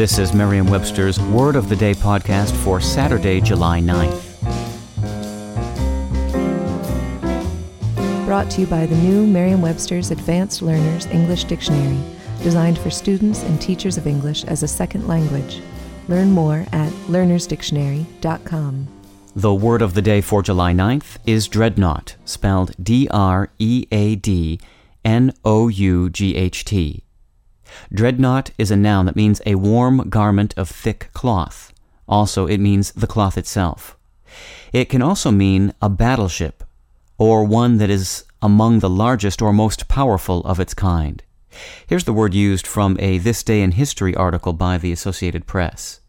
This is Merriam-Webster's Word of the Day podcast for Saturday, July 9th. Brought to you by the new Merriam-Webster's Advanced Learners English Dictionary, designed for students and teachers of English as a second language. Learn more at learnersdictionary.com. The word of the day for July 9th is dreadnought, spelled D R E A D N O U G H T. Dreadnought is a noun that means a warm garment of thick cloth. Also, it means the cloth itself. It can also mean a battleship, or one that is among the largest or most powerful of its kind. Here's the word used from a This Day in History article by the Associated Press.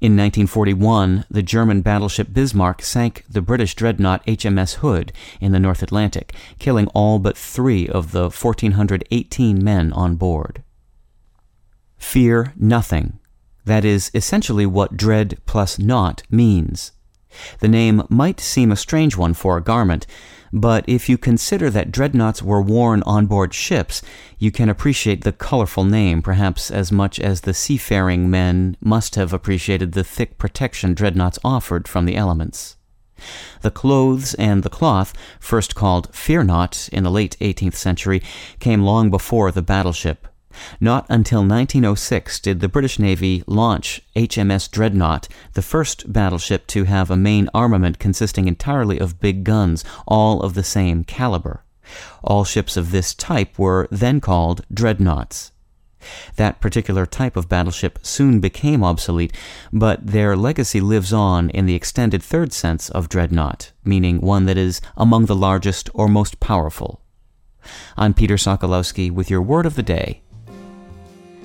In 1941, the German battleship Bismarck sank the British dreadnought HMS Hood in the North Atlantic, killing all but three of the 1,418 men on board. Fear nothing. That is essentially what dread plus nought means. The name might seem a strange one for a garment, but if you consider that dreadnoughts were worn on board ships, you can appreciate the colorful name perhaps as much as the seafaring men must have appreciated the thick protection dreadnoughts offered from the elements. The clothes and the cloth, first called fearnought in the late 18th century, came long before the battleship. Not until 1906 did the British Navy launch HMS Dreadnought, the first battleship to have a main armament consisting entirely of big guns, all of the same caliber. All ships of this type were then called dreadnoughts. That particular type of battleship soon became obsolete, but their legacy lives on in the extended third sense of dreadnought, meaning one that is among the largest or most powerful. I'm Peter Sokolowski with your word of the day.